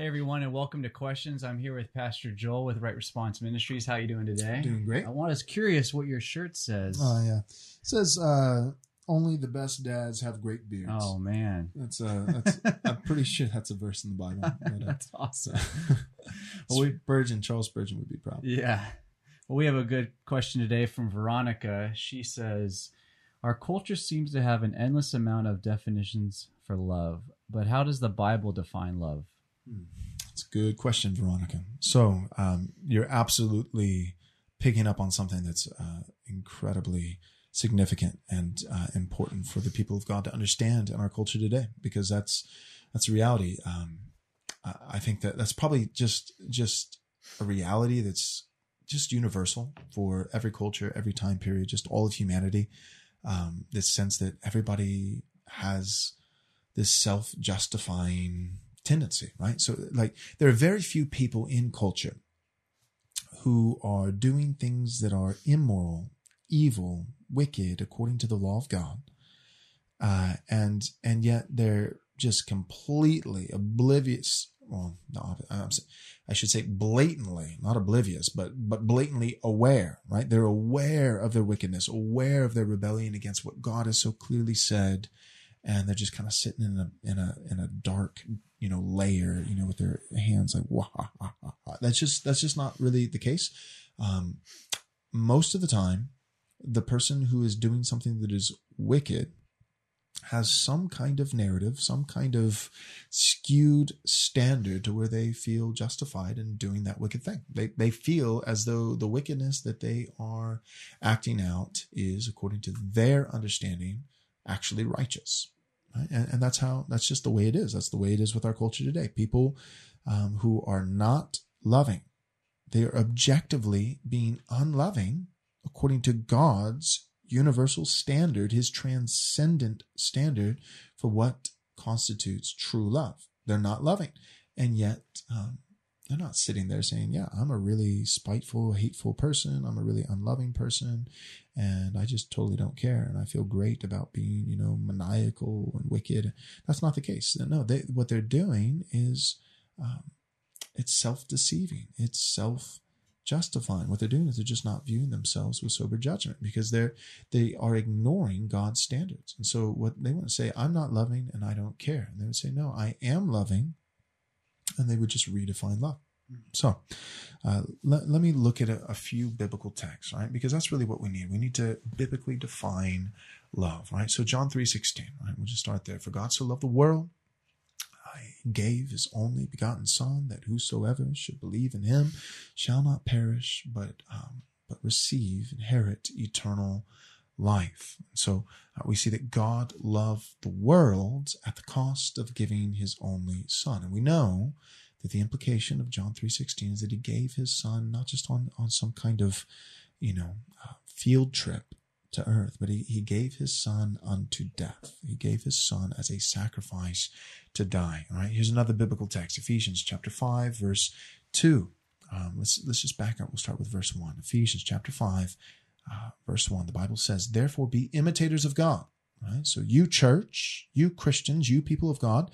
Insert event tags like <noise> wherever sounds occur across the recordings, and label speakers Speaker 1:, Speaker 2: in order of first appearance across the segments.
Speaker 1: Hey everyone, and welcome to Questions. I'm here with Pastor Joel with Right Response Ministries. How you doing today?
Speaker 2: Doing great.
Speaker 1: I was curious what your shirt says.
Speaker 2: Oh yeah, it says uh, only the best dads have great beards.
Speaker 1: Oh man,
Speaker 2: that's uh, that's I'm pretty sure that's a verse in the Bible. <laughs> But, uh,
Speaker 1: that's awesome. <laughs>
Speaker 2: well, we, Spurgeon, Charles Spurgeon would be proud.
Speaker 1: Yeah. Well, we have a good question today from Veronica. She says, "Our culture seems to have an endless amount of definitions for love, but how does the Bible define love?"
Speaker 2: It's a good question, Veronica. So um, you're absolutely picking up on something that's uh, incredibly significant and uh, important for the people of God to understand in our culture today, because that's that's a reality. Um, I think that that's probably just just a reality that's just universal for every culture, every time period, just all of humanity. Um, this sense that everybody has this self justifying tendency, right? So, like, there are very few people in culture who are doing things that are immoral, evil, wicked, according to the law of God, uh, and and yet they're just completely oblivious. Well, no, I should say blatantly, not oblivious, but but blatantly aware. Right? They're aware of their wickedness, aware of their rebellion against what God has so clearly said, and they're just kind of sitting in a in a in a dark you know, layer, you know, with their hands like, wah, ha, ha, ha. that's just, that's just not really the case. Um, most of the time, the person who is doing something that is wicked has some kind of narrative, some kind of skewed standard to where they feel justified in doing that wicked thing. They, they feel as though the wickedness that they are acting out is, according to their understanding, actually righteous. Right? And, and, that's how, that's just the way it is. That's the way it is with our culture today. People um, who are not loving, they are objectively being unloving according to God's universal standard, his transcendent standard for what constitutes true love. They're not loving. And yet, um, they're not sitting there saying, yeah, I'm a really spiteful, hateful person. I'm a really unloving person. And I just totally don't care. And I feel great about being, you know, maniacal and wicked. That's not the case. No, they, what they're doing is, um, it's self deceiving. It's self justifying. What they're doing is they're just not viewing themselves with sober judgment because they're, they are ignoring God's standards. And so what they want to say, I'm not loving and I don't care. And they would say, no, I am loving and they would just redefine love. So, uh, let, let me look at a, a, few biblical texts, right? Because that's really what we need. We need to biblically define love, right? So John 3 16, right? We'll just start there. For God so loved the world, he gave his only begotten Son, that whosoever should believe in him shall not perish, but um, but receive, inherit eternal life. So uh, we see that God loved the world at the cost of giving his only son. And we know that the implication of John 3.16 is that he gave his son not just on, on some kind of, you know, uh, field trip to earth, but he, he gave his son unto death. He gave his son as a sacrifice to die. All right. Here's another biblical text, Ephesians chapter 5, verse 2. Um, let's, let's just back up. We'll start with verse 1. Ephesians chapter 5, verse 1, the Bible says, Therefore be imitators of God. Right? So you church, you Christians, you people of God,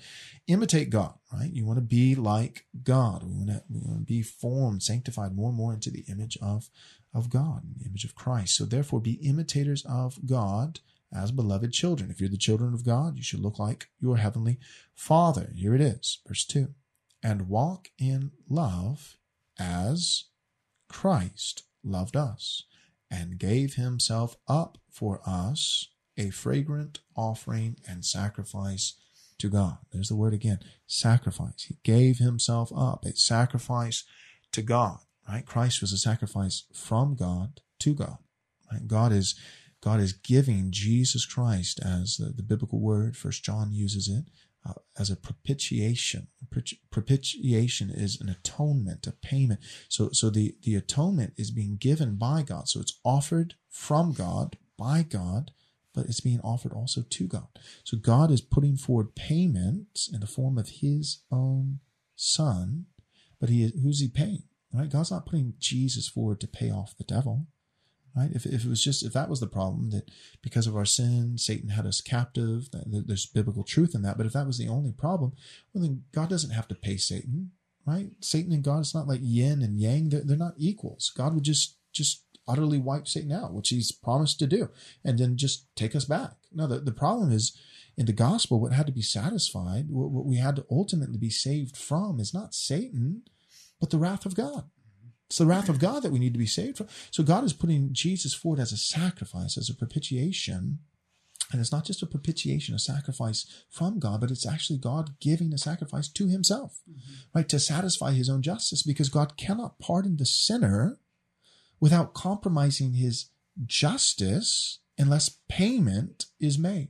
Speaker 2: imitate God, right? You want to be like God. We want to, we want to be formed, sanctified more and more into the image of, of God, the image of Christ. So therefore be imitators of God as beloved children. If you're the children of God, you should look like your heavenly father. Here it is, verse two, and walk in love as Christ loved us and gave himself up for us, a fragrant offering and sacrifice to God. There's the word again, sacrifice. He gave himself up, a sacrifice to God, right? Christ was a sacrifice from God to God, right? God is, God is giving Jesus Christ as the, the biblical word, first John uses it, uh, as a propitiation. Propitiation is an atonement, a payment. So, so the, the atonement is being given by God. So it's offered from God, by God, but it's being offered also to God. So God is putting forward payment in the form of his own son, but he, who's he paying? Right? God's not putting Jesus forward to pay off the devil right? If, if it was just, if that was the problem, that because of our sin, Satan had us captive, there's biblical truth in that. But if that was the only problem, well, then God doesn't have to pay Satan. right? Satan and God is not like yin and yang. They're, they're not equals. God would just, just utterly wipe Satan out, which he's promised to do, and then just take us back. No, the, the problem is in the gospel, what had to be satisfied, what, what we had to ultimately be saved from is not Satan, but the wrath of God. It's the wrath of God that we need to be saved from. So God is putting Jesus forward as a sacrifice, as a propitiation. And it's not just a propitiation, a sacrifice from God, but it's actually God giving a sacrifice to himself, mm-hmm. right? To satisfy his own justice because God cannot pardon the sinner without compromising his justice unless payment is made.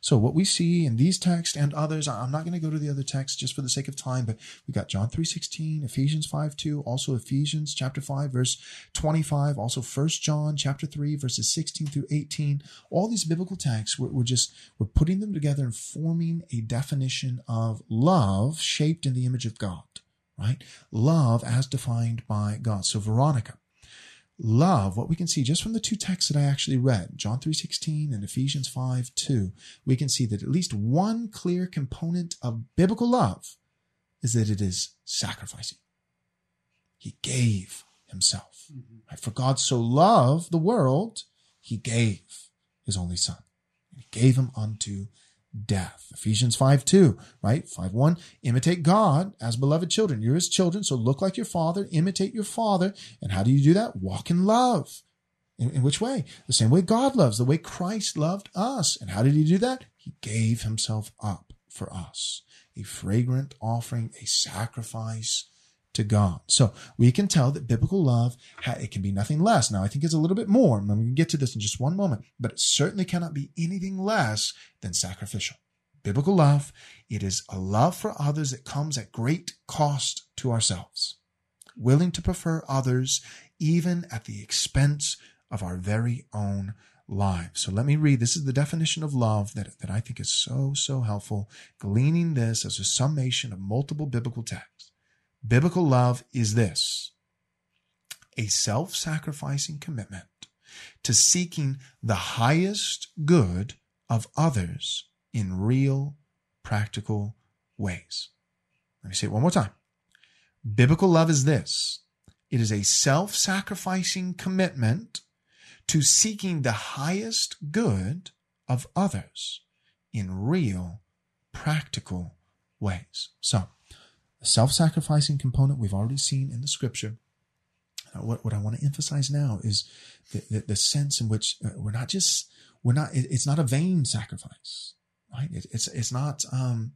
Speaker 2: So what we see in these texts and others, I'm not going to go to the other texts just for the sake of time, but we got John 3:16, Ephesians 5:2, also Ephesians chapter 5 verse 25, also 1 John chapter 3 verses 16 through 18. All these biblical texts we're, we're just we're putting them together and forming a definition of love shaped in the image of God, right? Love as defined by God. So Veronica, love, what we can see just from the two texts that I actually read, John 3.16 and Ephesians 5, 2, we can see that at least one clear component of biblical love is that it is sacrificing. He gave himself. Mm-hmm. Right? For God so loved the world, he gave his only son. He gave him unto death. Ephesians 5 2, right? 5 1. Imitate God as beloved children. You're his children, so look like your father, imitate your father. And how do you do that? Walk in love. In, in which way? The same way God loves, the way Christ loved us. And how did he do that? He gave himself up for us. A fragrant offering, a sacrifice to God. So we can tell that biblical love, it can be nothing less. Now, I think it's a little bit more. I'm going to get to this in just one moment, but it certainly cannot be anything less than sacrificial. Biblical love, it is a love for others that comes at great cost to ourselves, willing to prefer others even at the expense of our very own lives. So let me read. This is the definition of love that, that I think is so, so helpful, gleaning this as a summation of multiple biblical texts. Biblical love is this a self sacrificing commitment to seeking the highest good of others in real, practical ways. Let me say it one more time. Biblical love is this it is a self sacrificing commitment to seeking the highest good of others in real, practical ways. So, the self sacrificing component we've already seen in the scripture. Uh, what, what I want to emphasize now is the, the, the sense in which uh, we're not just, we're not, it, it's not a vain sacrifice, right? It, it's, it's not, um,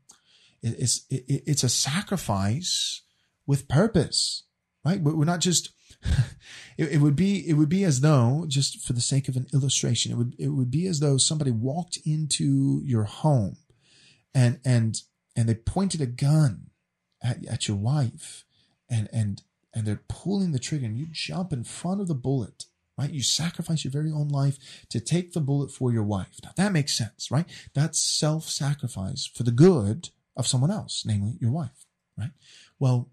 Speaker 2: it, it's, it, it's a sacrifice with purpose, right? We're not just, <laughs> it, it, would be it would be as though just for the sake of an illustration it would it would be as though somebody walked into your home and and and they pointed a gun at, at your wife and and and they're pulling the trigger and you jump in front of the bullet right? You sacrifice your very own life to take the bullet for your wife. Now that makes sense right? That's self-sacrifice for the good of someone else namely your wife right? Well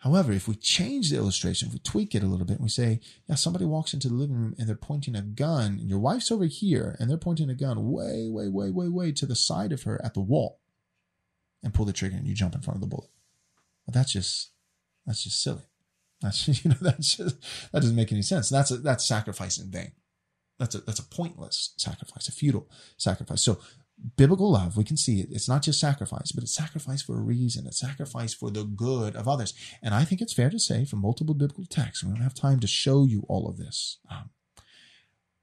Speaker 2: However, if we change the illustration, if we tweak it a little bit, and we say, yeah, somebody walks into the living room and they're pointing a gun, and your wife's over here, and they're pointing a gun way, way, way, way, way to the side of her at the wall, and pull the trigger, and you jump in front of the bullet. But that's just that's just silly. That's <laughs> you know that's just that doesn't make any sense. That's a, that's sacrificing vain. That's a that's a pointless sacrifice, a futile sacrifice. So biblical love, we can see it. It's not just sacrifice, but it's sacrifice for a reason. It's sacrifice for the good of others. And I think it's fair to say from multiple biblical texts, we don't have time to show you all of this. Um,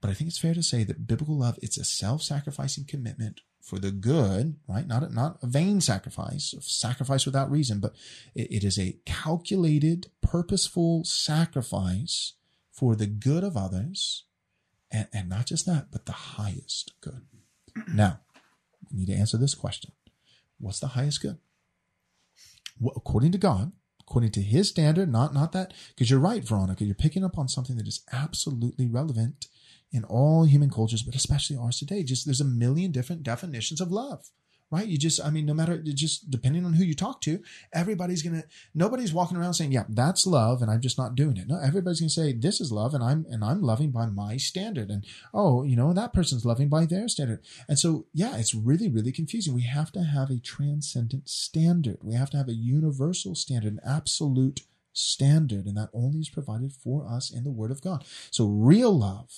Speaker 2: but I think it's fair to say that biblical love, it's a self-sacrificing commitment for the good, right? Not a, not a vain sacrifice, sacrifice without reason, but it, it is a calculated, purposeful sacrifice for the good of others. And, and not just that, but the highest good. Now, we need to answer this question. What's the highest good? Well, according to God, according to his standard, not, not that, because you're right, Veronica, you're picking up on something that is absolutely relevant in all human cultures, but especially ours today. Just there's a million different definitions of love, right? You just, I mean, no matter, just depending on who you talk to, everybody's to, nobody's walking around saying, yeah, that's love and I'm just not doing it. No, everybody's to say, this is love and I'm, and I'm loving by my standard. And, oh, you know, that person's loving by their standard. And so, yeah, it's really, really confusing. We have to have a transcendent standard. We have to have a universal standard, an absolute standard. And that only is provided for us in the word of God. So real love,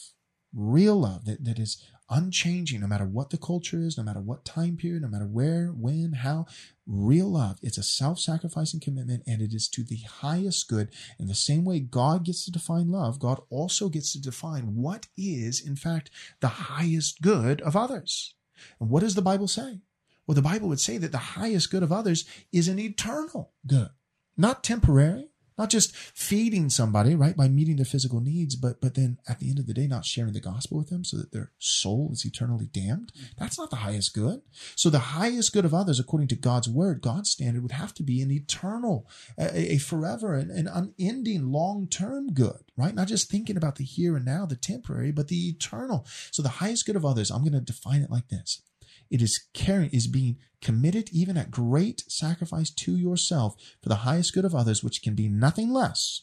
Speaker 2: real love that, that is unchanging no matter what the culture is, no matter what time period, no matter where, when, how. Real love, it's a self sacrificing commitment and it is to the highest good. In the same way God gets to define love, God also gets to define what is, in fact, the highest good of others. And what does the Bible say? Well, the Bible would say that the highest good of others is an eternal good, not temporary, not just feeding somebody, right, by meeting their physical needs, but but then at the end of the day, not sharing the gospel with them so that their soul is eternally damned. That's not the highest good. So the highest good of others, according to God's word, God's standard would have to be an eternal, a, a forever, an, an unending, long-term good, right? Not just thinking about the here and now, the temporary, but the eternal. So the highest good of others, I'm going to define it like this. It is caring, is being committed even at great sacrifice to yourself for the highest good of others, which can be nothing less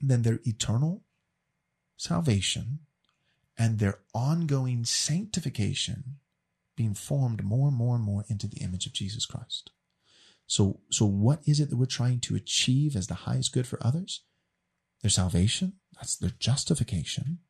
Speaker 2: than their eternal salvation and their ongoing sanctification being formed more and more and more into the image of Jesus Christ. So, so what is it that we're trying to achieve as the highest good for others? Their salvation. That's their justification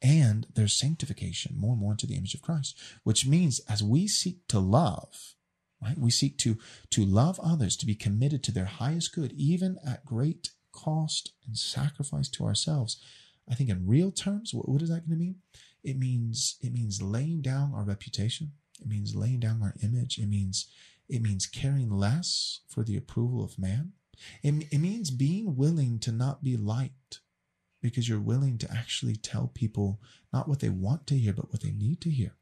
Speaker 2: and their sanctification more and more into the image of Christ, which means as we seek to love, right, we seek to, to love others, to be committed to their highest good, even at great cost and sacrifice to ourselves. I think in real terms, what, what is that going to mean? It means, it means laying down our reputation. It means laying down our image. It means, it means caring less for the approval of man. It, it means being willing to not be liked because you're willing to actually tell people not what they want to hear, but what they need to hear.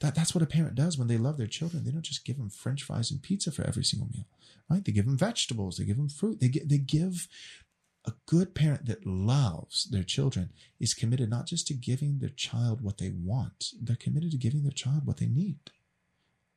Speaker 2: That, that's what a parent does when they love their children. They don't just give them french fries and pizza for every single meal, right? They give them vegetables. They give them fruit. They, get, they give a good parent that loves their children is committed not just to giving their child what they want, they're committed to giving their child what they need.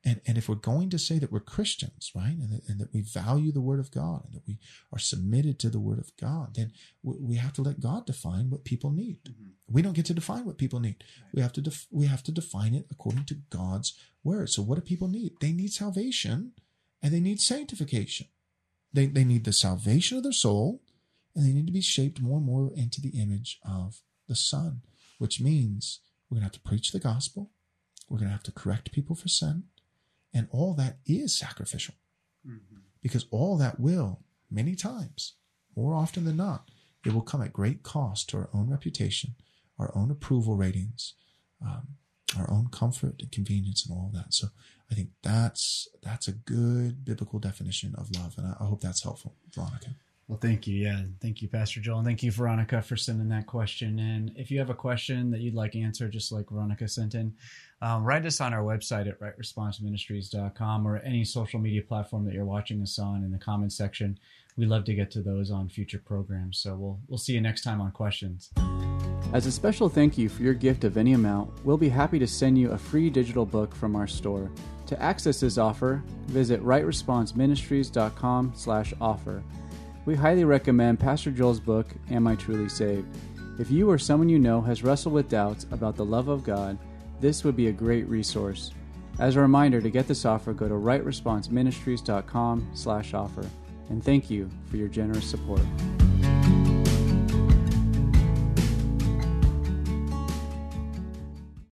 Speaker 2: And, and if we're going to say that we're Christians, right, and that, and that we value the Word of God and that we are submitted to the Word of God, then we, we have to let God define what people need. Mm-hmm. We don't get to define what people need. Right. We have to def- we have to define it according to God's Word. So what do people need? They need salvation and they need sanctification. They they need the salvation of their soul and they need to be shaped more and more into the image of the Son, which means we're going to have to preach the gospel. We're going to have to correct people for sin and all that is sacrificial. Mm-hmm. Because all that will, many times, more often than not, it will come at great cost to our own reputation, our own approval ratings, um, our own comfort and convenience and all of that. So I think that's that's a good biblical definition of love, and I, I hope that's helpful, Veronica.
Speaker 1: Well, thank you. Yeah, thank you, Pastor Joel, and thank you, Veronica, for sending that question. And if you have a question that you'd like answered, just like Veronica sent in, um, write us on our website at rightresponseministries.com or any social media platform that you're watching us on in the comments section. We love to get to those on future programs. So we'll we'll see you next time on questions. As a special thank you for your gift of any amount, we'll be happy to send you a free digital book from our store. To access this offer, visit rightresponseministries.com/offer. We highly recommend Pastor Joel's book, Am I Truly Saved? If you or someone you know has wrestled with doubts about the love of God, this would be a great resource. As a reminder, to get this offer, go to rightresponseministries.com slash offer. And thank you for your generous support.